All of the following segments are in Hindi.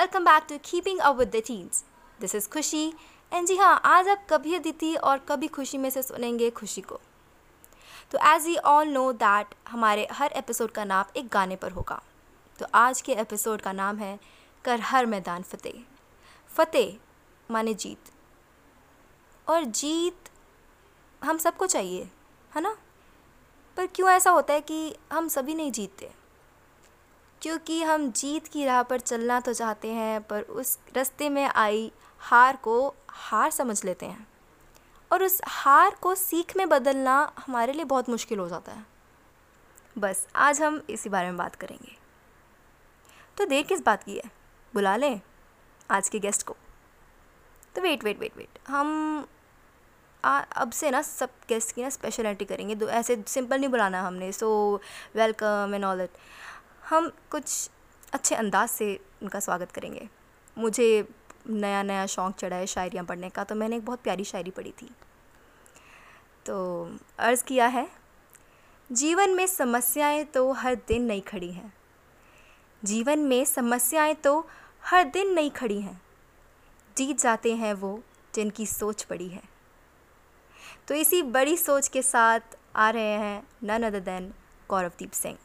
Welcome back to keeping up with the teens this is Khushi and जी हाँ आज आप कभी अदिति और कभी खुशी में से सुनेंगे खुशी को। तो as we all know that हमारे हर एपिसोड का नाम एक गाने पर होगा। तो आज के एपिसोड का नाम है, कर हर मैदान फतेह। फतेह माने जीत। और जीत हम सबको चाहिए, है ना? पर क्यों ऐसा होता है कि हम सभी नहीं जीतते? क्योंकि हम जीत की राह पर चलना तो चाहते हैं पर उस रास्ते में आई हार को हार समझ लेते हैं। और उस हार को सीख में बदलना हमारे लिए बहुत मुश्किल हो जाता है। बस आज हम इसी बारे में बात करेंगे। तो देर किस बात की है? बुला लें आज के गेस्ट को। तो वेट वेट वेट वेट हम आ, अब से ना सब गेस्ट की ना स्पेशलिटी करेंगे। दो ऐसे सिंपल नहीं बुलाना हमने so welcome and all that हम कुछ अच्छे अंदाज से उनका स्वागत करेंगे। मुझे नया नया शौक़ चढ़ा है शायरियाँ पढ़ने का तो मैंने एक बहुत प्यारी शायरी पढ़ी थी। तो अर्ज़ किया है, जीवन में समस्याएँ तो हर दिन नहीं खड़ी हैं। जीवन में समस्याएँ तो हर दिन नहीं खड़ी हैं। जीत जाते हैं वो जिनकी सोच बड़ी है। तो इसी बड़ी सोच के साथ आ रहे हैं none other than Gauravdeep Singh.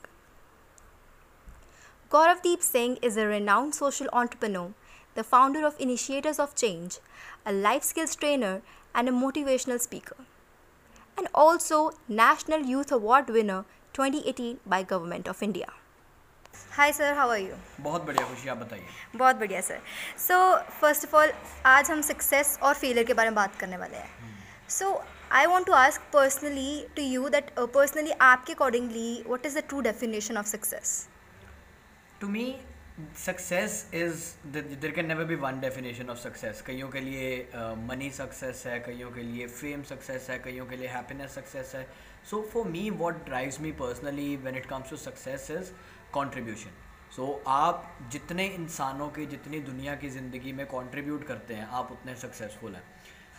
Gauravdeep Singh is a renowned social entrepreneur, the founder of Initiators of Change, a life skills trainer, and a motivational speaker. And also National Youth Award winner 2018 by Government of India. Hi sir how are you बहुत बढ़िया खुशी आप बताइए बहुत बढ़िया sir so first of all आज हम सक्सेस और फेलियर के बारे में बात करने वाले हैं so I want to ask personally to you that personally आपके accordingly what is the true definition of success to me success is there can never be one definition of success कईयों के लिए मनी uh, सक्सेस है कईयों के लिए फेम सक्सेस है कईयों के लिए हैप्पीनेस सक्सेस है। So for me what drives me personally when it comes to success is contribution so आप जितने इंसानों की जितनी दुनिया की ज़िंदगी में कॉन्ट्रीब्यूट करते हैं आप उतने सक्सेसफुल हैं।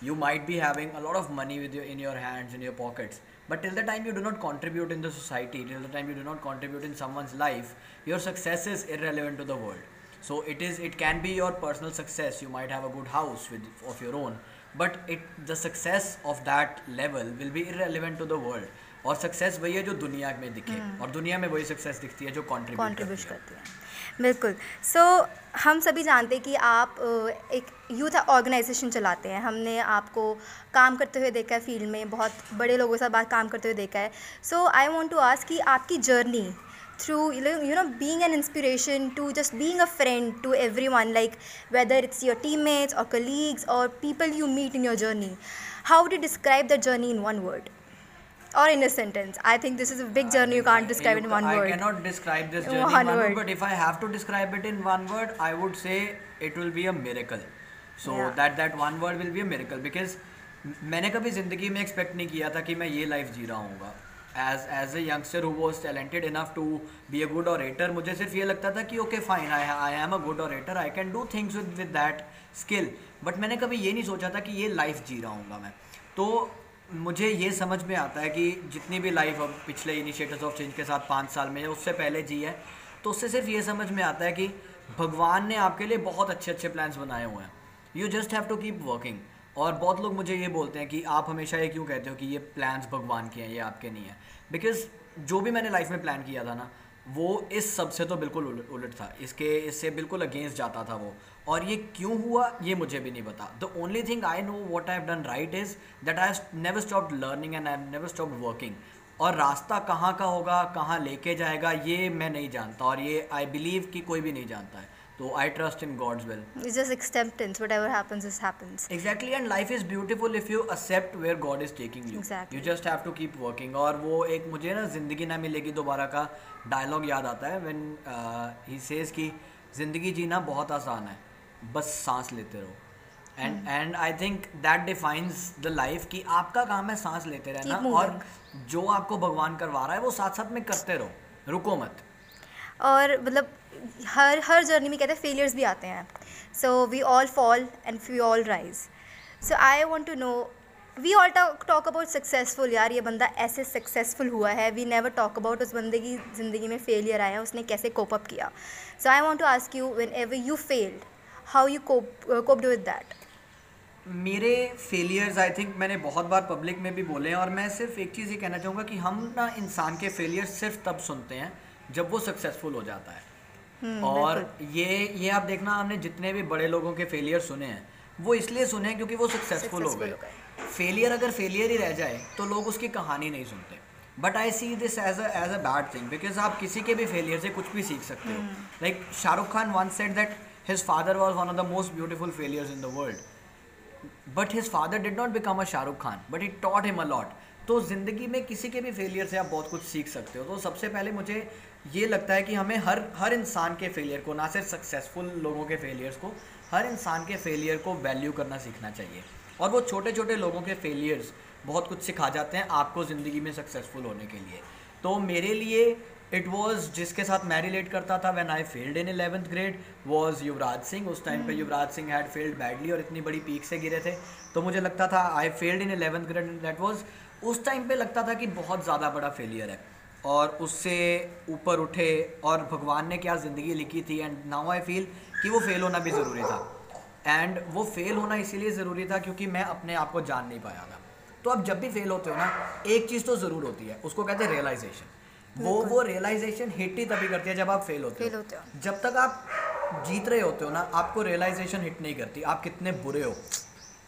You might be having lot of money with you in your hands in your pockets but till the time you do not contribute in the society till the time you do not contribute in someone's life your success is irrelevant to the world so it is it can be your personal success you might have a good house with of your own but it the success of that level will be irrelevant to the world और सक्सेस वही है जो दुनिया में दिखे और दुनिया में वही सक्सेस दिखती है जो कॉन्ट्रीब्यूट करती है बिल्कुल सो so, हम सभी जानते हैं कि आप एक यूथ ऑर्गेनाइजेशन चलाते हैं। हमने आपको काम करते हुए देखा है फ़ील्ड में, बहुत बड़े लोगों के साथ बात काम करते हुए देखा है। So I want to ask कि आपकी journey through you know being an inspiration to just being a friend to everyone like whether it's your teammates और कलीग्स और people you meet in your journey how do describe the journey in one word or in a sentence. I think this is a big journey. You can't describe in one I word. I cannot describe this journey in one word. word. But if I have to describe it in one word, I would say it will be a miracle. So yeah. that that one word will be a miracle because मैंने कभी ज़िंदगी में एक्सपेक्ट नहीं किया था कि मैं ये लाइफ जी रहा हूँ as as a youngster who was talented enough to be a good orator मुझे सिर्फ़ ये लगता था कि okay fine I I am a good orator I can do things with with that skill but मैंने कभी ये नहीं सोचा था कि ये लाइफ जी रहा हूँ मैं तो मुझे ये समझ में आता है कि जितनी भी लाइफ अब पिछले इनिशिएटिव्स ऑफ़ चेंज के साथ पाँच साल में उससे पहले जी है तो उससे सिर्फ़ ये समझ में आता है कि भगवान ने आपके लिए बहुत अच्छे अच्छे प्लान्स बनाए हुए हैं। You just have to keep working और बहुत लोग मुझे ये बोलते हैं कि आप हमेशा ये क्यों कहते हो कि ये प्लान्स भगवान के हैं, ये आपके नहीं है? बिकॉज़ जो भी मैंने लाइफ में प्लान किया था ना वो इस सबसे तो बिल्कुल उलट था। इसके, इससे बिल्कुल अगेंस्ट जाता था वो। और ये क्यों हुआ, ये मुझे भी नहीं पता। The only thing I know what I have done right is that I never stop learning and I never stop working और रास्ता कहाँ का होगा, कहाँ लेके जाएगा, ये मैं नहीं जानता। और ये आई बिलीव कि कोई भी नहीं जानता है। तो I trust in God's will It's just acceptance. Whatever happens, is happens. Exactly, and life is beautiful if you accept where God is taking you. Exactly. You just have to keep working. और वो एक मुझे ना ज़िंदगी ना मिलेगी दोबारा का डायलॉग याद आता है when ही uh, सेज कि ज़िंदगी जीना बहुत आसान है बस सांस लेते रहो and and I think that defines the life कि आपका काम है सांस लेते रहना और जो आपको भगवान करवा रहा है वो साथ साथ में करते रहो रुको मत और मतलब हर हर जर्नी में कहते हैं फेलियर्स भी आते हैं। So we all fall and we all rise so I want to know we all talk about successful यार, ये बंदा ऐसे सक्सेसफुल हुआ है वी नेवर टॉक अबाउट उस बंदे की ज़िंदगी में फेलियर आया, उसने कैसे कोप अप किया? So I want to ask you whenever you failed how you cope do with that मेरे फेलियर्स आई थिंक मैंने बहुत बार पब्लिक में भी बोले हैं और मैं सिर्फ़ एक चीज़ ये कहना चाहूँगा कि हम ना इंसान के फेलियर सिर्फ़ तब सुनते हैं जब वो सक्सेसफुल हो जाता है। hmm, और ये ये आप देखना हमने जितने भी बड़े लोगों के फेलियर सुने हैं वो इसलिए सुने हैं क्योंकि वो सक्सेसफुल हो गए। फेलियर अगर फेलियर ही रह जाए तो लोग उसकी कहानी नहीं सुनते। But I see this as as a bad thing because आप किसी के भी फेलियर से कुछ भी सीख सकते हो। Like Shahrukh Khan once said that his father was one of the most beautiful failures in the world but his father did not become a Shahrukh Khan but it taught him a lot तो ज़िंदगी में किसी के भी फेलियर से आप बहुत कुछ सीख सकते हो। तो सबसे पहले मुझे ये लगता है कि हमें हर हर इंसान के फेलियर को ना सिर्फ़ सक्सेसफुल लोगों के फेलियर्स को हर इंसान के फेलियर को वैल्यू करना सीखना चाहिए। और वो छोटे छोटे लोगों के फेलियर्स बहुत कुछ सिखा जाते हैं आपको ज़िंदगी में सक्सेसफुल होने के लिए। तो मेरे लिए इट वॉज़ जिसके साथ मैं रिलेट करता था when I failed in eleventh grade was Yuvraj Singh. उस टाइम पे hmm. Yuvraj Singh had failed badly और इतनी बड़ी पीक से गिरे थे। तो मुझे लगता था I failed in eleventh grade that was उस टाइम पे लगता था कि बहुत ज़्यादा बड़ा फेलियर है। और उससे ऊपर उठे और भगवान ने क्या ज़िंदगी लिखी थी एंड नाउ आई फील कि वो फेल होना भी ज़रूरी था। एंड वो फेल होना इसीलिए ज़रूरी था क्योंकि मैं अपने आप को जान नहीं पाया था। तो अब जब भी फेल होते हो ना एक चीज़ तो ज़रूर होती है उसको कहते हैं रियलाइजेशन वो वो रियलाइजेशन हिट ही तभी करती है जब आप फेल होते हो। जब तक आप जीत रहे होते हो ना आपको रियलाइजेशन हिट नहीं करती। आप कितने बुरे हो।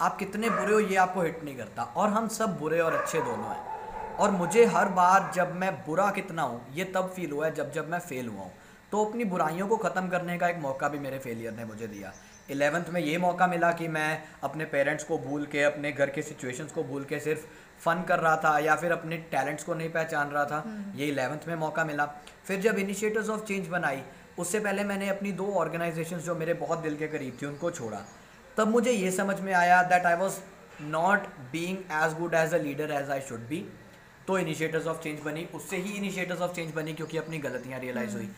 आप कितने बुरे हो ये आपको हिट नहीं करता। और हम सब बुरे और अच्छे दोनों हैं। और मुझे हर बार जब मैं बुरा कितना हूँ ये तब फील हुआ है जब जब मैं फेल हुआ हूँ। तो अपनी बुराइयों को ख़त्म करने का एक मौका भी मेरे फेलियर ने मुझे दिया। इलेवेंथ में ये मौका मिला कि मैं अपने पेरेंट्स को भूल के अपने घर के सिचुएशंस को भूल के सिर्फ़ फ़न कर रहा था या फिर अपने टैलेंट्स को नहीं पहचान रहा था हम्म। ये इलेवंथ में मौका मिला। फिर जब इनिशिएटिव्स ऑफ़ चेंज बनाई उससे पहले मैंने अपनी दो ऑर्गेनाइजेशन जो मेरे बहुत दिल के करीब थी उनको छोड़ा। तब मुझे ये समझ में आया that I was not being as good as a leader as I should be तो इनिशिएटर्स ऑफ़ चेंज बनी, उससे ही इनिशिएटर्स ऑफ़ चेंज बनी क्योंकि अपनी गलतियाँ रियलाइज़ हुई।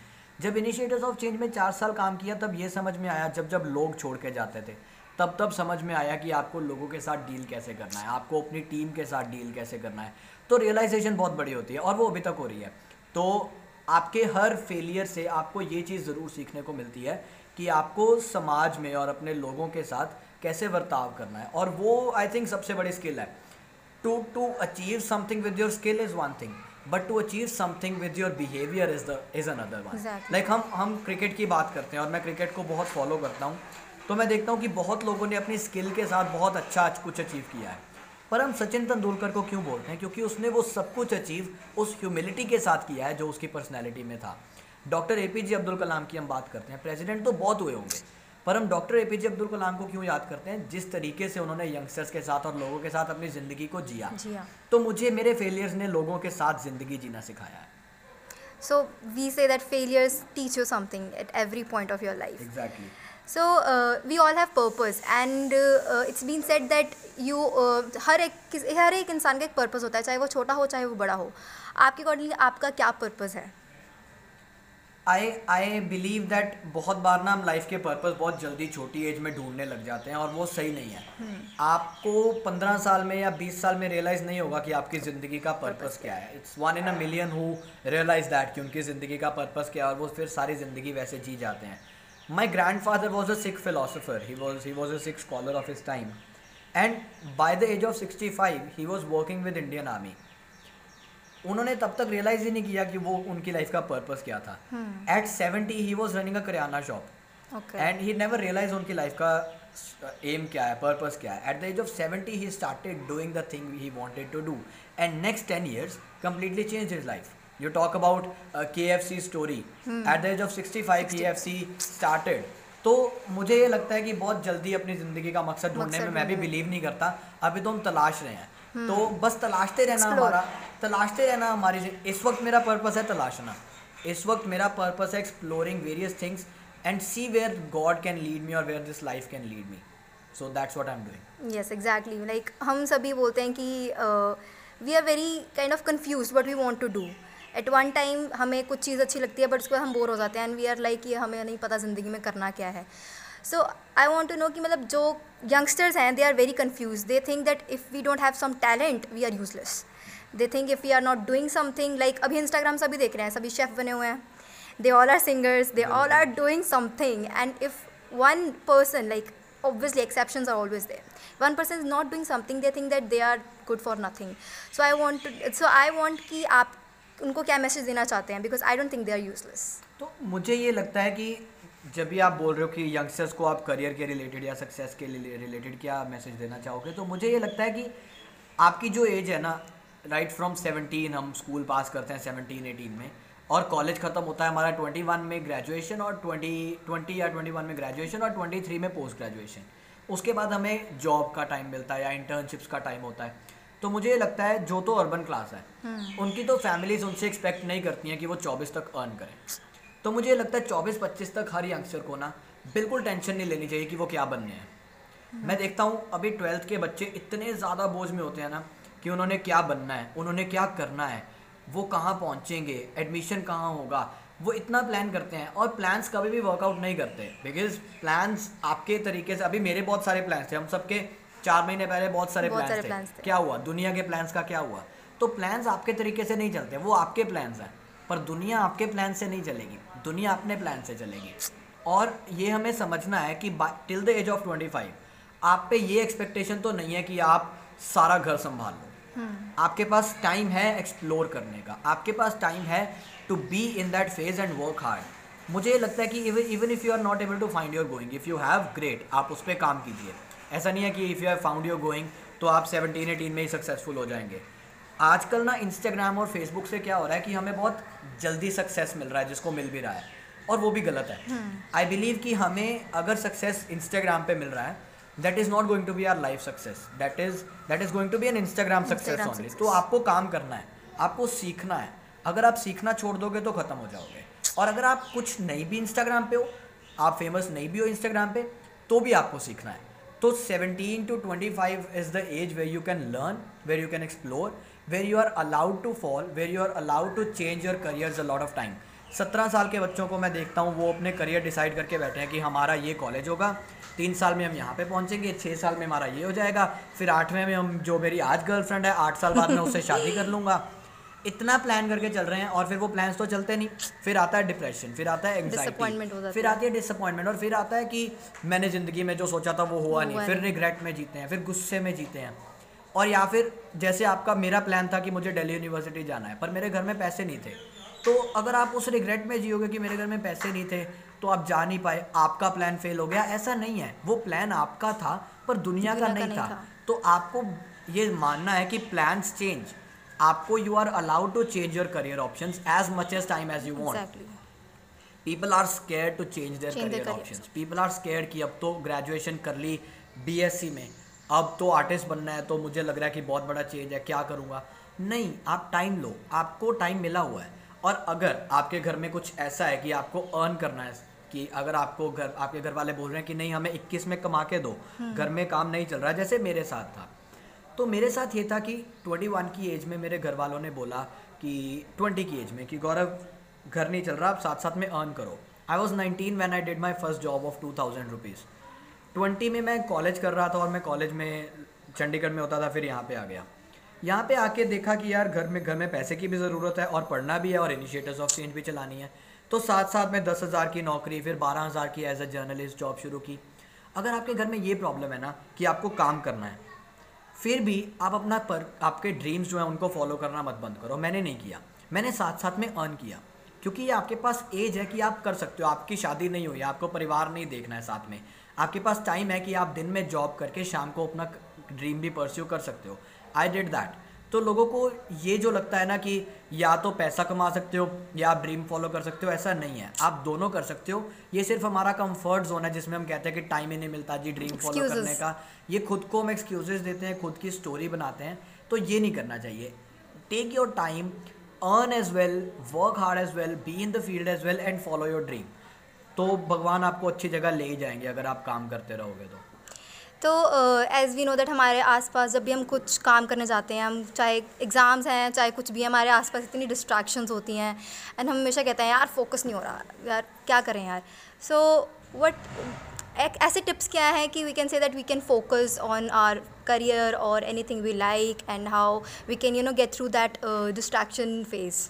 जब इनिशिएटर्स ऑफ़ चेंज में चार साल काम किया, तब ये समझ में आया, जब जब लोग छोड़ के जाते थे, तब तब समझ में आया कि आपको लोगों के साथ डील कैसे करना है, आपको अपनी टीम के साथ डील कैसे करना है। तो रियलाइजेशन बहुत बड़ी होती है और वो अभी तक हो रही है। तो आपके हर फेलियर से आपको ये चीज़ ज़रूर सीखने को मिलती है कि आपको समाज में और अपने लोगों के साथ कैसे बर्ताव करना है। और वो आई थिंक सबसे बड़ी स्किल है। To to achieve something with your skill is one thing but to achieve something with your behaviour is the is another one like हम हम क्रिकेट की बात करते हैं और मैं क्रिकेट को बहुत फॉलो करता हूँ तो मैं देखता हूँ कि बहुत लोगों ने अपनी स्किल के साथ बहुत अच्छा कुछ अचीव किया है। पर हम सचिन तेंदुलकर को क्यों बोलते हैं? क्योंकि उसने वो सब कुछ अचीव उस ह्यूमिलिटी के साथ किया है जो उसकी पर्सनैलिटी में था। Doctor A P J Abdul Kalam की हम बात करते हैं। प्रेसिडेंट तो बहुत हुए होंगे पर हम doctor A P J Abdul Kalam को क्यों याद करते हैं? जिस तरीके से उन्होंने यंगस्टर्स के साथ और लोगों के साथ अपनी ज़िंदगी को जिया। तो मुझे मेरे फेलियर्स ने लोगों के साथ ज़िंदगी जीना सिखाया है। So we say that failures teach you something at every point of your life. Exactly. So uh, we all have purpose and uh, it's been said that you uh, हर एक हर एक इंसान का एक पर्पस होता है चाहे वो छोटा हो चाहे वो बड़ा हो। आपके अकॉर्डिंगली आपका क्या पर्पस है? आई आई बिलीव दैट बहुत बार ना हम लाइफ के पर्पस बहुत जल्दी छोटी एज में ढूँढने लग जाते हैं और वो सही नहीं है। hmm. आपको पंद्रह साल में या बीस साल में रियलाइज़ नहीं होगा कि आपकी ज़िंदगी का पर्पस क्या है। It's one in a million who realise that कि उनकी ज़िंदगी का पर्पस क्या है और वो फिर सारी ज़िंदगी वैसे जी जाते हैं। My grandfather was a Sikh philosopher he was he was a Sikh scholar of his time and by the age of sixty five he was working with Indian army उन्होंने तब तक रियलाइज़ ही नहीं किया कि वो उनकी लाइफ का पर्पस क्या था। At seventy he was running a kirana shop and he never realise उनकी लाइफ का एम uh, क्या है पर्पस क्या है. At the age of seventy he started doing the thing he wanted to do and next ten years completely change his life you talk about K F C story at the age of sixty five K F C started तो मुझे ये लगता है कि बहुत जल्दी अपनी ज़िंदगी का मकसद ढूँढने में मैं भी बिलीव नहीं करता। अभी तो हम तलाश रहे हैं. तो बस तलाशते रहना हमारा तलाशते रहना हमारी इस वक्त मेरा पर्पस है तलाशना। इस वक्त मेरा पर्पस है exploring various things and see where God can lead me or where this life can lead me so that's what I am doing yes exactly like हम सभी बोलते हैं कि we are very kind of confuse what we want to do at one time हमें कुछ चीज़ अच्छी लगती है बट उसके बाद हम बोर हो जाते हैं एंड वी आर लाइक ये हमें नहीं पता ज़िंदगी में करना क्या है। So I want to know कि मतलब जो यंगस्टर्स हैं they are very confuse they think that if we don't have some talent we are useless they think if we are not doing something like अभी इंस्टाग्राम सभी देख रहे हैं सभी शेफ़ बने हुए हैं। They all are singers they all are doing something and if one person like obviously exceptions are always there. One person is not doing something they think that they are good for nothing. So i want to so i want कि आप उनको क्या मैसेज देना चाहते हैं? Because I don't think they are useless तो मुझे ये लगता है कि जब भी आप बोल रहे हो कि यंगस्टर्स को आप करियर के रिलेटेड या सक्सेस के रिलेटेड क्या मैसेज देना चाहोगे तो मुझे ये लगता है कि आपकी जो एज है ना राइट फ्रॉम सेवनटीन हम स्कूल पास करते हैं सेवनटीन एटीन में और कॉलेज ख़त्म होता है हमारा ट्वेंटी वन में ग्रेजुएशन और ट्वेंटी ट्वेंटी या ट्वेंटी वन में ग्रेजुएशन और ट्वेंटी थ्री में पोस्ट ग्रेजुएशन उसके बाद हमें जॉब का टाइम मिलता है या इंटर्नशिप्स का टाइम होता है. तो मुझे ये लगता है जो तो अर्बन क्लास है हम्म। उनकी तो फैमिलीज़ उनसे एक्सपेक्ट नहीं करती हैं कि वो चौबीस तक अर्न करें. तो मुझे लगता है चौबीस पच्चीस तक हर यंगस्टर को ना बिल्कुल टेंशन नहीं लेनी चाहिए कि वो क्या बनने हैं। हम्म। मैं देखता हूँ अभी ट्वेल्थ के बच्चे इतने ज़्यादा बोझ में होते हैं ना कि उन्होंने क्या बनना है उन्होंने क्या करना है वो कहाँ पहुँचेंगे एडमिशन कहाँ होगा वो इतना प्लान करते हैं और प्लान्स कभी भी वर्कआउट नहीं करते। बिकॉज़ प्लान्स आपके तरीके से अभी मेरे बहुत सारे प्लान्स थे हम सबके चार महीने पहले बहुत सारे प्लान्स थे।, थे। क्या हुआ? दुनिया के प्लान्स का क्या हुआ? तो प्लान्स आपके तरीके से नहीं चलते वो आपके प्लान्स हैं पर दुनिया आपके प्लान से नहीं चलेगी। दुनिया अपने प्लान से चलेगी। और ये हमें समझना है कि till the age of twenty five आप पे ये एक्सपेक्टेशन तो नहीं है कि आप सारा घर संभाल लो। हम्म। आपके पास टाइम है एक्सप्लोर करने का। आपके पास टाइम है to be in that phase and work hard मुझे लगता है कि even even if you are not able to find your going if you have great आप उस पर काम कीजिए। ऐसा नहीं है कि if you have found your going तो आप सेवनटीन एटीन में ही सक्सेसफुल हो जाएँगे। आजकल ना इंस्टाग्राम और फेसबुक से क्या हो रहा है कि हमें बहुत जल्दी सक्सेस मिल रहा है जिसको मिल भी रहा है। और वो भी गलत है। आई हम्म। बिलीव कि हमें अगर सक्सेस इंस्टाग्राम पे मिल रहा है that is not going to be our life success that is that is going to be an Instagram success only तो आपको काम करना है आपको सीखना है। अगर आप सीखना छोड़ दोगे तो ख़त्म हो जाओगे। और अगर आप कुछ नहीं भी इंस्टाग्राम पे हो आप फ़ेमस नहीं भी हो इंस्टाग्राम पे तो भी आपको सीखना है। तो 17 to 25 is the age where you can learn where you can explore where you are allowed to fall where you are allowed to change your career a lot of time सत्रह साल के बच्चों को मैं देखता हूँ वो अपने करियर डिसाइड करके बैठे हैं कि हमारा ये कॉलेज होगा तीन साल में हम यहाँ पे पहुँचेंगे छः साल में हमारा ये हो जाएगा फिर आठवें में हम जो मेरी आज गर्लफ्रेंड है आठ साल बाद मैं उससे शादी कर लूँगा। इतना प्लान करके चल रहे हैं और फिर वो प्लान्स तो चलते नहीं फिर आता है डिप्रेशन फिर आता है एंगजाइटी फिर आती है डिसअपॉइंटमेंट और फिर आता है कि मैंने ज़िंदगी में जो सोचा था वो हुआ नहीं फिर रिग्रेट में जीते हैं फिर गुस्से में जीते हैं। और या फिर जैसे आपका मेरा प्लान था कि मुझे दिल्ली यूनिवर्सिटी जाना है पर मेरे घर में पैसे नहीं थे। तो अगर आप उस रिग्रेट में जियोगे कि मेरे घर में पैसे नहीं थे तो आप जा नहीं पाए आपका प्लान फेल हो गया। ऐसा नहीं है। वो प्लान आपका था पर दुनिया, दुनिया का, नहीं, नहीं था।, था। तो आपको ये मानना है कि प्लान्स चेंज आपको you are allowed to change your career option as much as time as you want people are scare to change their career option people are scare कि अब तो ग्रेजुएशन कर ली बीएससी में। अब तो आर्टिस्ट बनना है तो मुझे लग रहा है कि बहुत बड़ा चेंज है क्या करूँगा? नहीं आप टाइम लो आपको टाइम मिला हुआ है। और अगर आपके घर में कुछ ऐसा है कि आपको अर्न करना है कि अगर आपको घर आपके घर वाले बोल रहे हैं कि नहीं हमें 21 में कमा के दो हम्म। घर में काम नहीं चल रहा जैसे मेरे साथ था। तो मेरे साथ ये था कि 21 की एज में मेरे घर वालों ने बोला कि 20 की एज में कि गौरव घर नहीं चल रहा आप साथ साथ में अर्न करो। I was nineteen when I did my first job of two thousand rupees twenty में मैं कॉलेज कर रहा था और मैं कॉलेज में चंडीगढ़ में होता था, फिर यहाँ पे आ गया। यहाँ पे आके देखा कि यार घर में घर में पैसे की भी ज़रूरत है और पढ़ना भी है और इनिशिएटिव्स ऑफ़ चेंज भी चलानी है। तो साथ साथ में दस हज़ार की नौकरी, फिर बारह हज़ार की एज अ जर्नलिस्ट जॉब शुरू की। अगर आपके घर में ये प्रॉब्लम है ना कि आपको काम करना है, फिर भी आप अपना पर, आपके ड्रीम्स जो हैं उनको फॉलो करना मत बंद करो। मैंने नहीं किया। मैंने साथ साथ में अर्न किया। क्योंकि ये आपके पास एज है कि आप कर सकते हो। आपकी शादी नहीं हुई, आपको परिवार नहीं देखना है साथ में। आपके पास टाइम है कि आप दिन में जॉब करके शाम को अपना ड्रीम भी परस्यू कर सकते हो। आई डिड दैट तो लोगों को ये जो लगता है ना कि या तो पैसा कमा सकते हो या आप ड्रीम फॉलो कर सकते हो ऐसा नहीं है। आप दोनों कर सकते हो। ये सिर्फ़ हमारा कंफर्ट जोन है जिसमें हम कहते हैं कि टाइम ही नहीं मिलता जी ड्रीम फॉलो करने का। ये खुद को हम एक्सक्यूजेज देते हैं खुद की स्टोरी बनाते हैं तो ये नहीं करना चाहिए। Take your time earn as well work hard as well be in the field as well and follow your dream तो भगवान आपको अच्छी जगह ले ही जाएँगे अगर आप काम करते रहोगे तो। तो एज़ वी नो दैट हमारे आसपास जब भी हम कुछ काम करने जाते हैं हम चाहे एग्ज़ाम्स हैं चाहे कुछ भी हमारे आसपास इतनी डिस्ट्रैक्शंस होती हैं एंड हम हमेशा कहते हैं यार फोकस नहीं हो रहा यार क्या करें यार? सो so, वट ऐसे टिप्स क्या हैं कि we can say that we can focus on our career or anything we like and how we can you know get through that distraction phase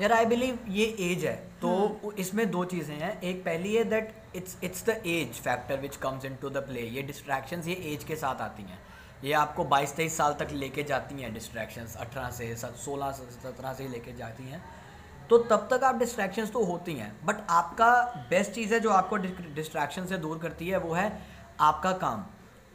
यार आई बिलीव ये एज है। तो hmm. इसमें दो चीज़ें हैं। एक पहली है that it's it's the age factor which comes into the play ये डिस्ट्रैक्शन ये एज के साथ आती हैं। ये आपको बाईस तेईस साल तक लेके जाती हैं डिस्ट्रैक्शन अठारह से सोलह से सत्रह से लेके जाती हैं। तो तब तक आप डिस्ट्रैक्शंस तो होती हैं। बट आपका बेस्ट चीज़ है जो आपको डिस्ट्रैक्शन से दूर करती है वो है आपका काम।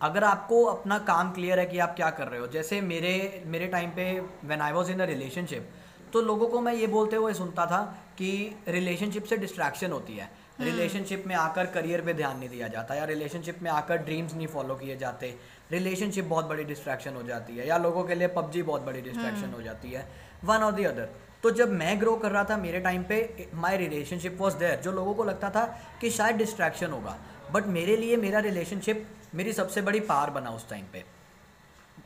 अगर आपको अपना काम क्लियर है कि आप क्या कर रहे हो जैसे मेरे मेरे टाइम पे when I was in a relationship तो लोगों को मैं ये बोलते हुए सुनता था कि रिलेशनशिप से डिस्ट्रैक्शन होती है। Relationship hmm. में आकर करियर पे ध्यान नहीं दिया जाता या रिलेशनशिप में आकर ड्रीम्स नहीं फॉलो किए जाते। रिलेशनशिप बहुत बड़ी डिस्ट्रैक्शन हो जाती है या लोगों के लिए पबजी बहुत बड़ी डिस्ट्रैक्शन हम्म। हो जाती है। वन और दी अदर तो जब मैं ग्रो कर रहा था मेरे टाइम पे माई रिलेशनशिप वॉज़ देयर जो लोगों को लगता था कि शायद डिस्ट्रैक्शन होगा। बट मेरे लिए मेरा रिलेशनशिप मेरी सबसे बड़ी पार बना उस टाइम पे।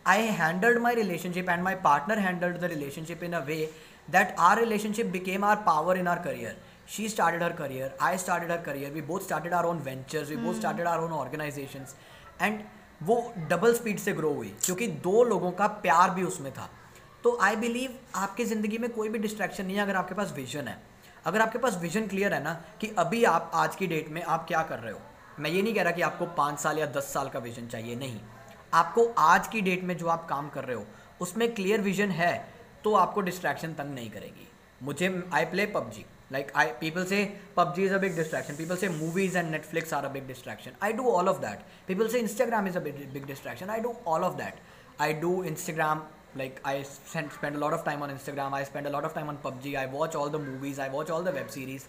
I handled my relationship and my partner handled the relationship in a way that our relationship became our power in our career. She started her career, I started her career, we both started our own ventures, we mm. both started our own organizations. And वो डबल स्पीड से ग्रो हुई क्योंकि दो लोगों का प्यार भी उसमें था। तो आई बिलीव आपकी ज़िंदगी में कोई भी डिस्ट्रैक्शन नहीं है अगर आपके पास विजन है। अगर आपके पास विजन क्लियर है ना कि अभी आप आज की डेट में आप क्या कर रहे हो? मैं ये नहीं कह रहा कि आपको पाँच साल या दस साल का विजन चाहिए नहीं। आपको आज की डेट में जो आप काम कर रहे हो उसमें क्लियर विजन है तो आपको डिस्ट्रैक्शन तंग नहीं करेगी। मुझे I play PUBG. Like I people say PUBG is a big distraction people say movies and Netflix are a big distraction I do all of that people say Instagram is a big distraction I do all of that I do Instagram like I spend, spend a lot of time on Instagram, I of time on PUBG, I watch all the movies, I watch all the web series.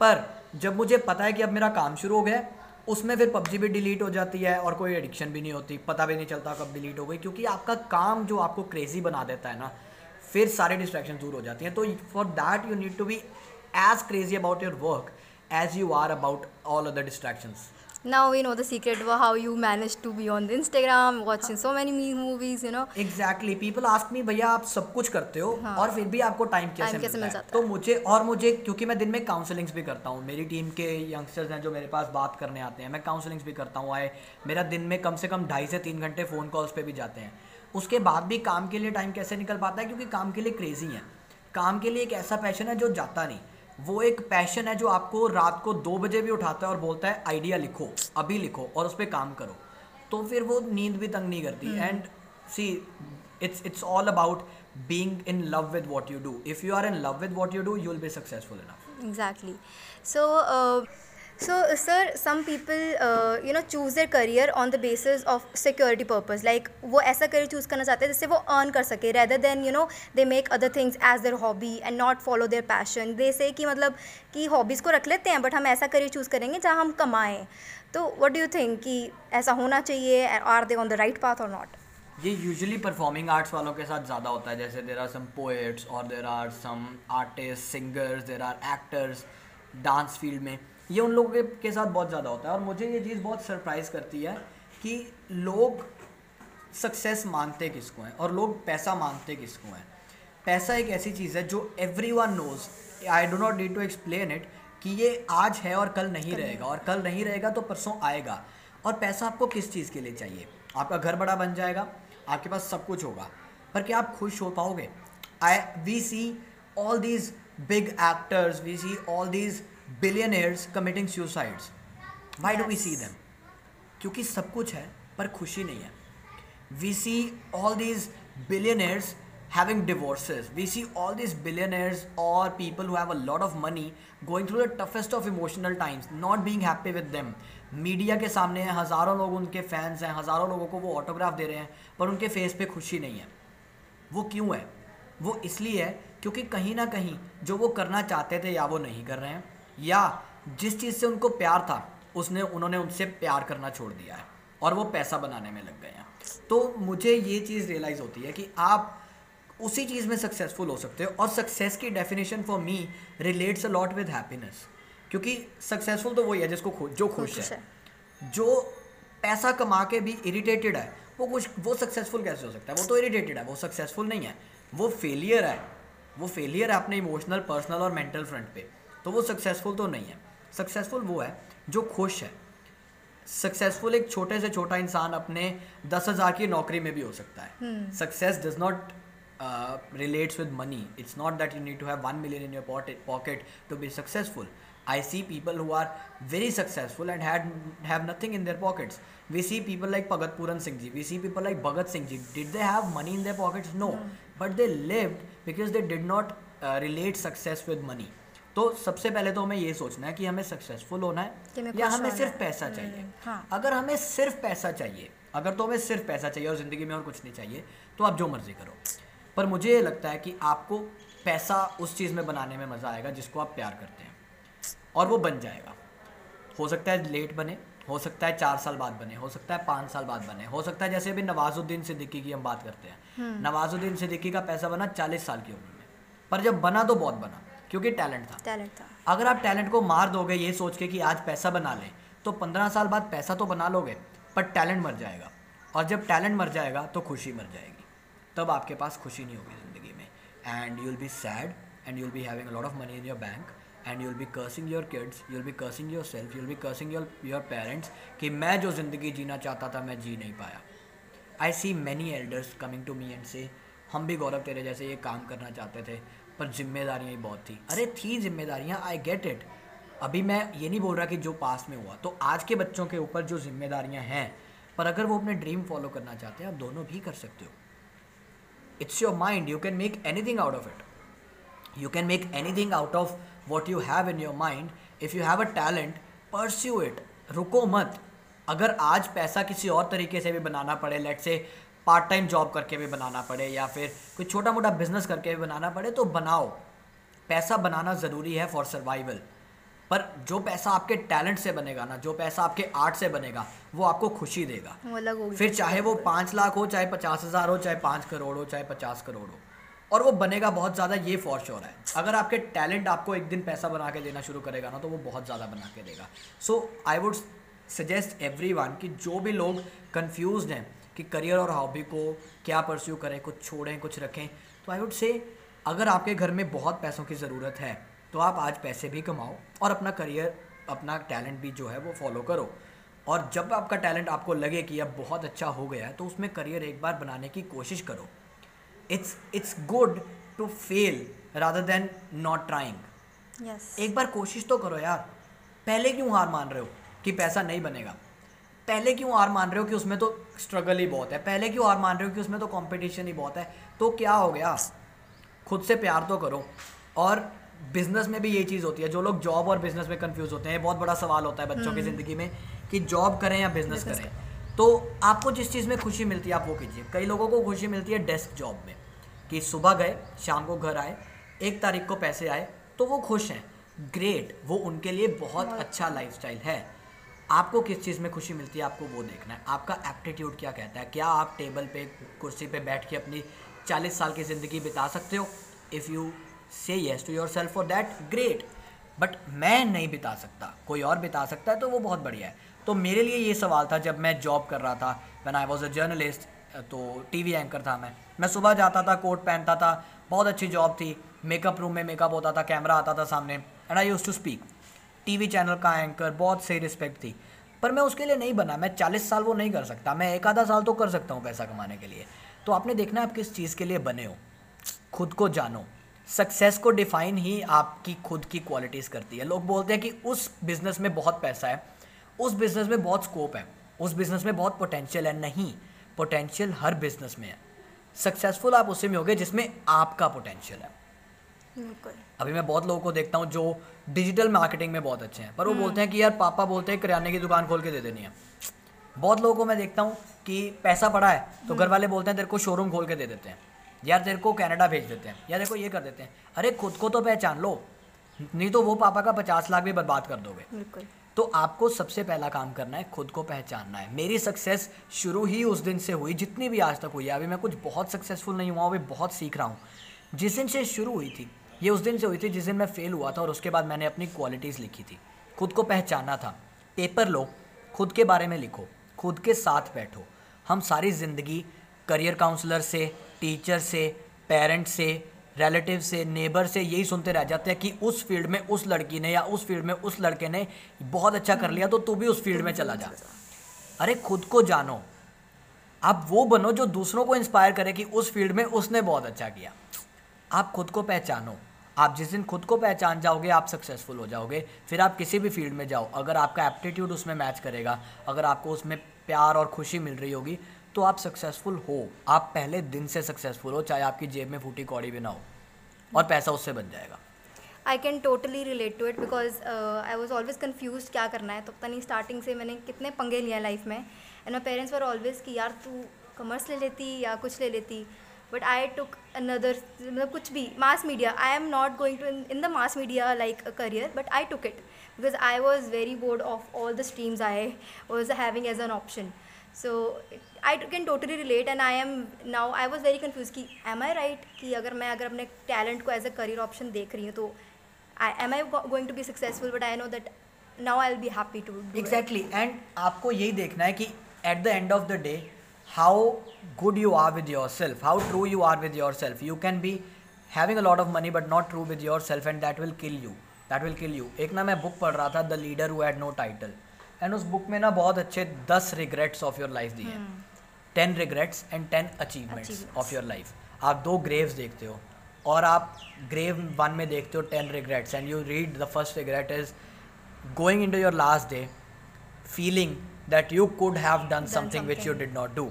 पर जब मुझे पता है कि अब मेरा काम शुरू हो गया उसमें फिर पबजी भी डिलीट हो जाती है और कोई एडिक्शन भी नहीं होती। पता भी नहीं चलता कब डिलीट हो गई क्योंकि आपका काम जो आपको क्रेजी बना देता है ना फिर सारे डिस्ट्रैक्शन दूर हो जाती हैं। तो for that you need to be as crazy about your work as you are about all other distractions now we know the secret of how you managed to be on the Instagram watching so many movies you know. Exactly. People ask me भैया आप सब कुछ करते हो हाँ. और फिर भी आपको टाइम कैसे, time कैसे मिल जाता है? तो मुझे और मुझे क्योंकि मैं दिन में काउंसलिंग्स भी करता हूँ। मेरी टीम के यंगस्टर्स हैं जो मेरे पास बात करने आते हैं मैं काउंसलिंग्स भी करता हूँ। आए मेरा दिन में कम से कम ढाई से तीन घंटे फ़ोन कॉल्स पे भी जाते हैं। उसके बाद भी काम के लिए टाइम कैसे निकल पाता है? क्योंकि काम के लिए क्रेजी है। काम के लिए एक ऐसा पैशन है जो जाता नहीं। वो एक पैशन है जो आपको रात को दो बजे भी उठाता है और बोलता है आइडिया लिखो अभी लिखो और उस पर काम करो। तो फिर वो नींद भी तंग नहीं करती। And see it's it's all about being in love with what you do if you are in love with what you do you will be successful enough exactly so so sir some people you know choose their career on the basis of security purpose like वो ऐसा करियर चूज़ करना चाहते हैं जिससे वो अर्न कर सके rather than you know they make other things as their hobby and not follow their passion they say कि मतलब कि हॉबीज़ को रख लेते हैं बट हम ऐसा करियर चूज़ करेंगे जहाँ हम कमाएँ। तो वट डू थिंक कि ऐसा होना चाहिए? Are they on the right path or not ये यूजली परफॉर्मिंग आर्ट्स वालों के साथ ज़्यादा होता है। जैसे देर आर सम पोएट्स और there are some artist singers there are actors dance field में। ये उन लोगों के, के साथ बहुत ज़्यादा होता है और मुझे ये चीज़ बहुत सरप्राइज़ करती है कि लोग सक्सेस मानते किसको हैं और लोग पैसा मांगते किसको हैं। पैसा एक ऐसी चीज़ है जो everyone knows I do not need to explain it कि ये आज है और कल नहीं रहेगा और कल नहीं रहेगा तो परसों आएगा। और पैसा आपको किस चीज़ के लिए चाहिए? आपका घर बड़ा बन जाएगा आपके पास सब कुछ होगा। पर क्या आप खुश हो पाओगे? I we see all these big actors we see all these billionaires committing suicides why do we see them क्योंकि सब कुछ है पर खुशी नहीं है। We see all these billionaires having divorces. We see all these billionaires or people who have a lot of money going through the toughest of emotional times not being happy with them. Media के सामने हैं हज़ारों लोग उनके फैंस हैं हज़ारों लोगों को वो ऑटोग्राफ दे रहे हैं पर उनके फेस पे खुशी नहीं है। वो क्यों है? वो इसलिए है क्योंकि कहीं ना कहीं जो वो करना चाहते थे या वो नहीं कर रहे हैं या जिस चीज़ से उनको प्यार था उसने उन्होंने उनसे प्यार करना छोड़ दिया है और वो पैसा बनाने में लग गए हैं। तो मुझे ये चीज़ रियलाइज़ होती है कि आप उसी चीज़ में सक्सेसफुल हो सकते हो और सक्सेस की definition for me relates a lot with happiness क्योंकि सक्सेसफुल तो वही है जिसको खुश जो खुश है। जो पैसा कमा के भी इरिटेटेड है वो कुछ वो सक्सेसफुल कैसे हो सकता है? वो तो इरिटेटेड है वो सक्सेसफुल नहीं है। वो फेलियर है। वो फेलियर है अपने इमोशनल पर्सनल और मेंटल फ्रंट पे। तो वो सक्सेसफुल तो नहीं है। सक्सेसफुल वो है जो खुश है। सक्सेसफुल एक छोटे से छोटा इंसान अपने दस हज़ार की नौकरी में भी हो सकता है। Success does not relates with money it's not that you need to have one million in your pocket to be successful I see people who are very successful and have nothing in their pockets we see people like Bhagat Puran Singh ji we see people like Bhagat Singh ji did they have money in their pockets no but they live because they did not relate success with money तो सबसे पहले तो हमें ये सोचना है कि हमें सक्सेसफुल होना है या हमें सिर्फ़ पैसा चाहिए। हाँ. अगर हमें सिर्फ़ पैसा चाहिए अगर तो हमें सिर्फ़ पैसा चाहिए और ज़िंदगी में और कुछ नहीं चाहिए तो आप जो मर्ज़ी करो। पर मुझे ये लगता है कि आपको पैसा उस चीज़ में बनाने में मज़ा आएगा जिसको आप प्यार करते हैं। और वो बन जाएगा। हो सकता है लेट बने हो सकता है चार साल बाद बने हो सकता है पाँच साल बाद बने हो सकता है जैसे अभी नवाजुद्दीन सिद्दीकी की हम बात करते हैं। हम्म। नवाजुद्दीन सिद्दीकी का पैसा बना चालीस साल की उम्र में। पर जब बना तो बहुत बना। क्योंकि टैलेंट था। टैलेंट था। अगर आप टैलेंट को मार दोगे ये सोच के कि आज पैसा बना लें तो पंद्रह साल बाद पैसा तो बना लोगे पर टैलेंट मर जाएगा। और जब टैलेंट मर जाएगा तो खुशी मर जाएगी। तब आपके पास खुशी नहीं होगी ज़िंदगी में। And you will be sad and you will be having lot of money in your bank and you'll be cursing your kids you'll be cursing yourself you'll be cursing your your parents कि मैं जो ज़िंदगी जीना चाहता था मैं जी नहीं पाया। I see many elders coming to me and say हम भी गौरव तेरे जैसे ये काम करना चाहते थे। पर जिम्मेदारियाँ ही बहुत थी। अरे, थी जिम्मेदारियाँ आई गेट इट अभी मैं ये नहीं बोल रहा कि जो पास में हुआ। तो आज के बच्चों के ऊपर जो जिम्मेदारियाँ हैं, पर अगर वो अपने ड्रीम फॉलो करना चाहते हैं, आप दोनों भी कर सकते हो। It's your mind you can make anything out of it you can make anything out of what you have in your mind if you have a talent pursue it रुको मत। अगर आज पैसा किसी और तरीके से भी बनाना पड़े let say part time job करके भी बनाना पड़े या फिर कोई छोटा मोटा बिज़नेस करके भी बनाना पड़े तो बनाओ। पैसा बनाना ज़रूरी है फॉर सर्वाइवल पर जो पैसा आपके टैलेंट से बनेगा ना जो पैसा आपके आर्ट से बनेगा वो आपको खुशी देगा। फिर चाहे वो पाँच लाख हो चाहे पचास हज़ार हो चाहे पाँच करोड़ हो चाहे पचास करोड़ हो। और वो बनेगा बहुत ज़्यादा ये फॉर श्योर है। अगर आपके टैलेंट आपको एक दिन पैसा बना के देना शुरू करेगा ना तो वो बहुत ज़्यादा बना के देगा। So I would suggest everyone कि जो भी लोग कन्फ्यूज़ हैं कि करियर और हॉबी को क्या परस्यू करें कुछ छोड़ें कुछ रखें। तो आई वुड से अगर आपके घर में बहुत पैसों की ज़रूरत है तो आप आज पैसे भी कमाओ और अपना करियर अपना टैलेंट भी जो है वो फॉलो करो। और जब आपका टैलेंट आपको लगे कि अब बहुत अच्छा हो गया है तो उसमें करियर एक बार बनाने की कोशिश करो। It's it's good to fail rather than not trying एक बार कोशिश तो करो यार। पहले क्यों हार मान रहे हो कि पैसा नहीं बनेगा? पहले क्यों हार मान रहे हो कि उसमें तो स्ट्रगल ही बहुत है? पहले क्यों हार मान रहे हो कि उसमें तो कंपटीशन ही बहुत है? तो क्या हो गया? खुद से प्यार तो करो। और बिज़नेस में भी ये चीज़ होती है जो लोग जॉब और बिज़नेस में कंफ्यूज होते हैं बहुत बड़ा सवाल होता है बच्चों की हम्म। ज़िंदगी में कि जॉब करें या बिज़नेस करें। तो आपको जिस चीज़ में खुशी मिलती है आप वो कीजिए। कई लोगों को खुशी मिलती है डेस्क जॉब में कि सुबह गए शाम को घर आए एक तारीख को पैसे आए तो वो खुश हैं। ग्रेट वो उनके लिए बहुत अच्छा लाइफस्टाइल है। आपको किस चीज़ में खुशी मिलती है आपको वो देखना है। आपका एप्टीट्यूड क्या कहता है? क्या आप टेबल पे, कुर्सी पे बैठ के अपनी 40 साल की ज़िंदगी बिता सकते हो? If you say yes to yourself for that great but मैं नहीं बिता सकता। कोई और बिता सकता है तो वो बहुत बढ़िया है। तो मेरे लिए ये सवाल था, जब मैं जॉब कर रहा था when I was a journalist तो टी वी एंकर था मैं। मैं सुबह जाता था, कोट पहनता था, बहुत अच्छी जॉब थी। मेकअप रूम में मेकअप होता था कैमरा आता था सामने। And I use to speak TV channel का एंकर, बहुत सही रिस्पेक्ट थी। पर मैं उसके लिए नहीं बना, मैं चालीस साल वो नहीं कर सकता, मैं एक आधा साल तो कर सकता हूँ पैसा कमाने के लिए। तो आपने देखना आप किस चीज़ के लिए बने हो। खुद को जानो। सक्सेस को डिफाइन ही आपकी खुद की क्वालिटीज़ करती है। लोग बोलते हैं कि उस बिज़नेस में बहुत पैसा है, उस बिज़नेस में बहुत स्कोप है, उस बिज़नेस में बहुत पोटेंशियल है। नहीं पोटेंशियल हर बिज़नेस में है। सक्सेसफुल आप उसी में होगे जिसमें आपका पोटेंशियल है। अभी मैं बहुत लोगों को देखता हूँ जो डिजिटल मार्केटिंग में बहुत अच्छे हैं पर वो हम्म। बोलते हैं कि यार पापा बोलते हैं किराने की दुकान खोल के दे देनी है। बहुत लोगों को मैं देखता हूँ कि पैसा पड़ा है तो घर हम्म। वाले बोलते हैं तेरे को शोरूम खोल के दे देते हैं। यार तेरे को कनाडा भेज देते हैं या देखो ये कर देते हैं। अरे खुद को तो पहचान लो नहीं तो वो पापा का पचास लाख भी बर्बाद कर दोगे। तो आपको सबसे पहला काम करना है खुद को पहचानना है। मेरी सक्सेस शुरू ही उस दिन से हुई जितनी भी आज तक हुई है। अभी मैं कुछ बहुत सक्सेसफुल नहीं हुआ अभी बहुत सीख रहा हूँ। जिस दिन से शुरू हुई थी ये उस दिन से हुई थी जिस दिन मैं फेल हुआ था और उसके बाद मैंने अपनी क्वालिटीज़ लिखी थी। खुद को पहचाना था। पेपर लो, खुद के बारे में लिखो, खुद के साथ बैठो। हम सारी ज़िंदगी करियर काउंसलर से टीचर से पेरेंट्स से रिलेटिव से नेबर से यही सुनते रह जाते हैं कि उस फ़ील्ड में उस लड़की ने या उस फ़ील्ड में उस लड़के ने बहुत अच्छा कर लिया तो तू भी उस फ़ील्ड में चला जा। अरे खुद को जानो। आप वो बनो जो दूसरों को इंस्पायर करे कि उस फ़ील्ड में उसने बहुत अच्छा किया। आप खुद को पहचानो। आप जिस दिन खुद को पहचान जाओगे, आप सक्सेसफुल हो जाओगे। फिर आप किसी भी फ़ील्ड में जाओ। अगर आपका एप्टीट्यूड उसमें मैच करेगा, अगर आपको उसमें प्यार और खुशी मिल रही होगी तो आप सक्सेसफुल हो। आप पहले दिन से सक्सेसफुल हो, चाहे आपकी जेब में फूटी कौड़ी भी ना हो, और पैसा उससे बन जाएगा। I can totally relate to it because I was always confuse क्या करना है। तो पता नहीं स्टार्टिंग से मैंने कितने पंगे लिए लाइफ में। And my parents were always कि, यार, तू कॉमर्स ले लेती या कुछ ले लेती? बट आई टुक अनदर मतलब कुछ भी mass media I am not going to in the mass media like a career but I took it because I was very bored of all the streams I was having as an option so I can totally relate and I am now I was very confuse कि एम आई राइट कि अगर मैं, अगर अपने टैलेंट को एज अ करियर ऑप्शन देख रही हूँ तो I am I going to be successful but I know that now I will be happy too exactly and आपको यही देखना है कि at the end of the day are with yourself how true you are with yourself you can be having a lot of money but not true with yourself and that will kill you that will kill you एक ना मैं बुक पढ़ रहा था the leader who had no title and उस बुक में ना बहुत अच्छे दस रिग्रेट्स ऑफ़ योर लाइफ दिए ten regrets and ten achievements of your life आप दो ग्रेव्स देखते हो और आप ग्रेव वन में देखते हो ten regrets and you read the first regret is going in to your last day feeling that you could have done something which you did not do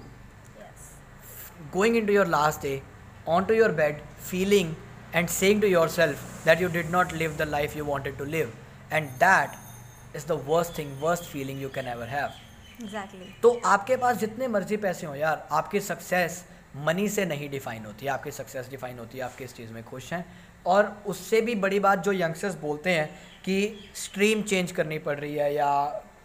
going in to your last day on to your bed feeling and saying to yourself that you did not live the life you wanted to live. And that is the worst thing worst feeling you can ever have. Exactly. तो आपके पास जितने मर्ज़ी पैसे हो यार आपकी सक्सेस मनी से नहीं डिफाइन होती है आपकी सक्सेस डिफाइन होती है आप किस चीज़ में खुश हैं। और उससे भी बड़ी बात जो यंगस्टर्स बोलते हैं कि स्ट्रीम चेंज करनी पड़ रही है या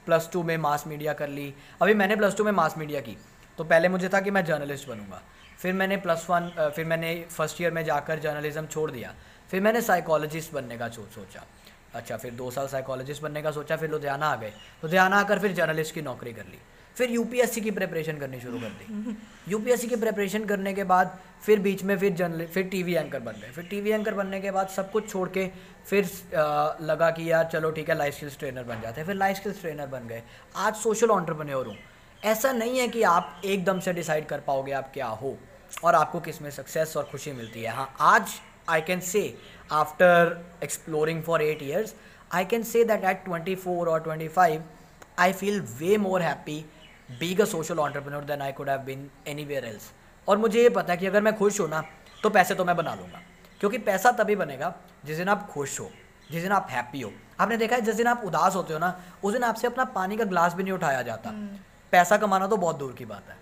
प्लस टू में मास मीडिया कर ली। अभी मैंने प्लस टू में मास मीडिया की। तो पहले मुझे था कि मैं जर्नलिस्ट बनूँगा। फिर मैंने प्लस वन फिर मैंने फ़र्स्ट ईयर में जाकर जर्नलिज्म छोड़ दिया। फिर मैंने साइकोलॉजिस्ट बनने का सोचा। अच्छा फिर दो साल साइकोलॉजिस्ट बनने का सोचा, फिर लुधियाना आ गए। लुधियाना आकर फिर जर्नलिस्ट की नौकरी कर ली। फिर यूपीएससी की प्रिपरेशन करनी शुरू कर दी। यूपीएससी की प्रिपरेशन करने के बाद फिर बीच में फिर जर्नल फिर टीवी एंकर बन गए। फिर टीवी एंकर बनने के बाद सब कुछ छोड़ के फिर आ, लगा कि यार चलो ठीक है लाइफ स्किल्स ट्रेनर बन जाते हैं। फिर लाइफ स्किल्स ट्रेनर बन गए। आज सोशल ऑन्टरप्रन्योर हूँ। ऐसा नहीं है कि आप एकदम से डिसाइड कर पाओगे आप क्या हो और आपको किसमें सक्सेस और खुशी मिलती है। हाँ आज I can say after exploring for eight years I can say that at twenty four और twenty five I feel way more happy being a social entrepreneur than I could have been anywhere else और मुझे ये पता है कि अगर मैं खुश हूँ ना तो पैसे तो मैं बना लूँगा। क्योंकि पैसा तभी बनेगा जिस दिन आप खुश हो जिस दिन आप हैप्पी हो। आपने देखा है जिस दिन आप उदास होते हो ना उस दिन आपसे अपना पानी का ग्लास भी नहीं उठाया जाता। हम्म। पैसा कमाना तो बहुत दूर की बात है।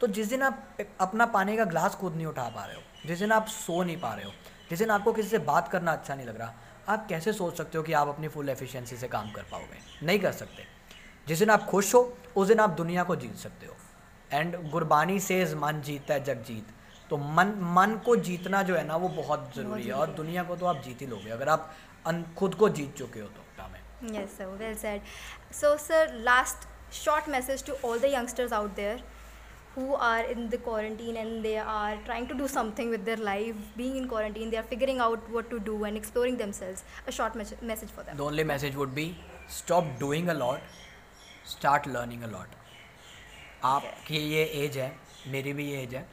तो जिस दिन आप अपना पानी का ग्लास खुद नहीं उठा पा रहे हो जिस दिन आप सो नहीं पा रहे हो जिस दिन आपको किसी से बात करना अच्छा नहीं लग रहा आप कैसे सोच सकते हो कि आप अपनी फुल एफिशिएंसी से काम कर पाओगे? नहीं कर सकते। जिस दिन आप खुश हो उस दिन आप दुनिया को जीत सकते हो एंड गुरबानी से मन जीतता है जग जीत तो मन मन को जीतना जो है ना वो बहुत ज़रूरी है और दुनिया को तो आप जीत ही लोगे अगर आप खुद को जीत चुके हो तो Yes, sir. Well said. So, sir, last short message to all the youngsters out there who are in the quarantine and they are trying to do something with their life being in quarantine they are figuring out what to do and exploring themselves a short message for them the only message would be stop doing a lot start learning a lot. आपकी ये एज है मेरी भी ये एज है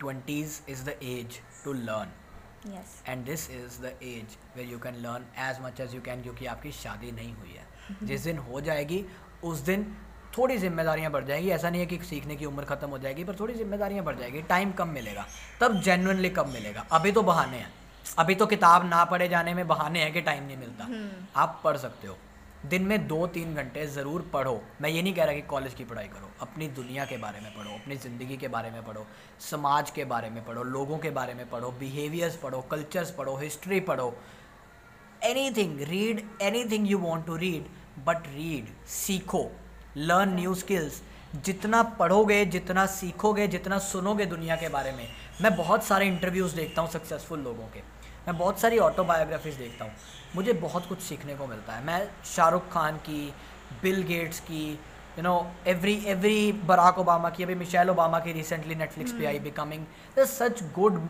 twenties is the age to learn and this is the age where you can learn as much as you can क्योंकि आपकी शादी नहीं हुई है। जिस दिन हो जाएगी उस दिन थोड़ी जिम्मेदारियाँ बढ़ जाएँगी। ऐसा नहीं है कि सीखने की उम्र खत्म हो जाएगी पर थोड़ी जिम्मेदारियाँ बढ़ जाएगी। टाइम कम मिलेगा तब जेनुअनली कब मिलेगा। अभी तो बहाने हैं। अभी तो किताब ना पढ़े जाने में बहाने हैं कि टाइम नहीं मिलता। हम्म। आप पढ़ सकते हो। दिन में दो तीन घंटे ज़रूर पढ़ो। मैं ये नहीं कह रहा कि कॉलेज की पढ़ाई करो, अपनी दुनिया के बारे में पढ़ो, अपनी ज़िंदगी के बारे में पढ़ो, समाज के बारे में पढ़ो, लोगों के बारे में पढ़ो बिहेवियर्स पढ़ो कल्चर्स पढ़ो हिस्ट्री पढ़ो। Anything read anything you want to read but read सीखो। लर्न न्यू स्किल्स जितना पढ़ोगे, जितना सीखोगे, जितना सुनोगे दुनिया के बारे में, मैं बहुत सारे इंटरव्यूज़ देखता हूँ सक्सेसफुल लोगों के। मैं बहुत सारी ऑटोबायोग्राफीज़ देखता हूँ। मुझे बहुत कुछ सीखने को मिलता है। मैं शाहरुख खान की बिल गेट्स की you know every every Barack Obama की अभी मिशेल ओबामा की रिसेंटली नेटफ्लिक्स पे I Becoming the such good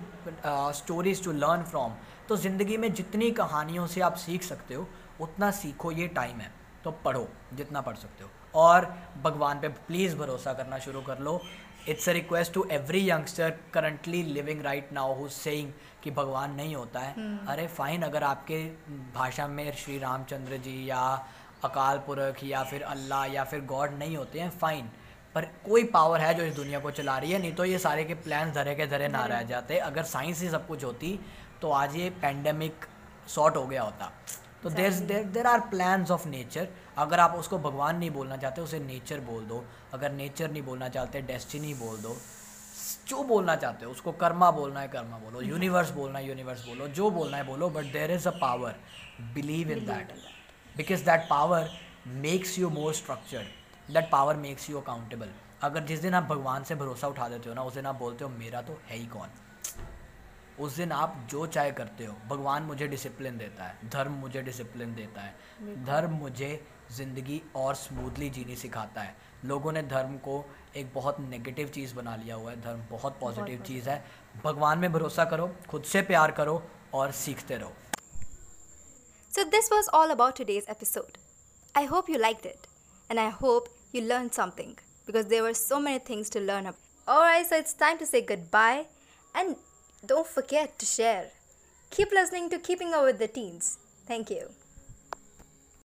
stories to learn from तो ज़िंदगी में जितनी कहानियों से आप सीख सकते हो उतना सीखो ये टाइम है। तो पढ़ो जितना पढ़ सकते हो। और भगवान पे प्लीज़ भरोसा करना शुरू कर लो। It's a request to every youngster currently living right now who saying कि भगवान नहीं होता है। hmm. अरे फाइन अगर आपके भाषा में श्री रामचंद्र जी या अकाल पुरख या फिर अल्लाह या फिर गॉड नहीं होते हैं फाइन पर कोई पावर है जो इस दुनिया को चला रही है नहीं तो ये सारे के प्लान धरे के धरे ना रह जाते। अगर साइंस ही सब कुछ होती तो आज ये पेंडेमिक सॉर्ट हो गया होता। तो there there are plans of nature अगर आप उसको भगवान नहीं बोलना चाहते उसे नेचर बोल दो। अगर नेचर नहीं बोलना चाहते डेस्टिनी बोल दो। जो बोलना चाहते हो उसको कर्मा बोलना है कर्मा बोलो। यूनिवर्स बोलना है यूनिवर्स बोलो। जो बोलना है बोलो। But there is a power believe in that because that power makes you more structured that power makes you accountable अगर जिस दिन आप भगवान से भरोसा उठा देते हो ना उस दिन आप बोलते हो मेरा तो है ही कौन? उस दिन आप जो चाहे करते हो। भगवान मुझे डिसिप्लिन देता है। धर्म मुझे डिसिप्लिन देता है। धर्म मुझे ज़िंदगी और स्मूथली जीनी सिखाता है। लोगों ने धर्म को एक बहुत नेगेटिव चीज़ बना लिया हुआ है। धर्म बहुत पॉजिटिव चीज़ है। भगवान में भरोसा करो खुद से प्यार करो और सीखते रहो। So this was all about today's episode I hope you like it and I hope you learn something because there are so many things to learn और I so it's time to say good bye and don't forget to share keep listening to keeping our the teens thank you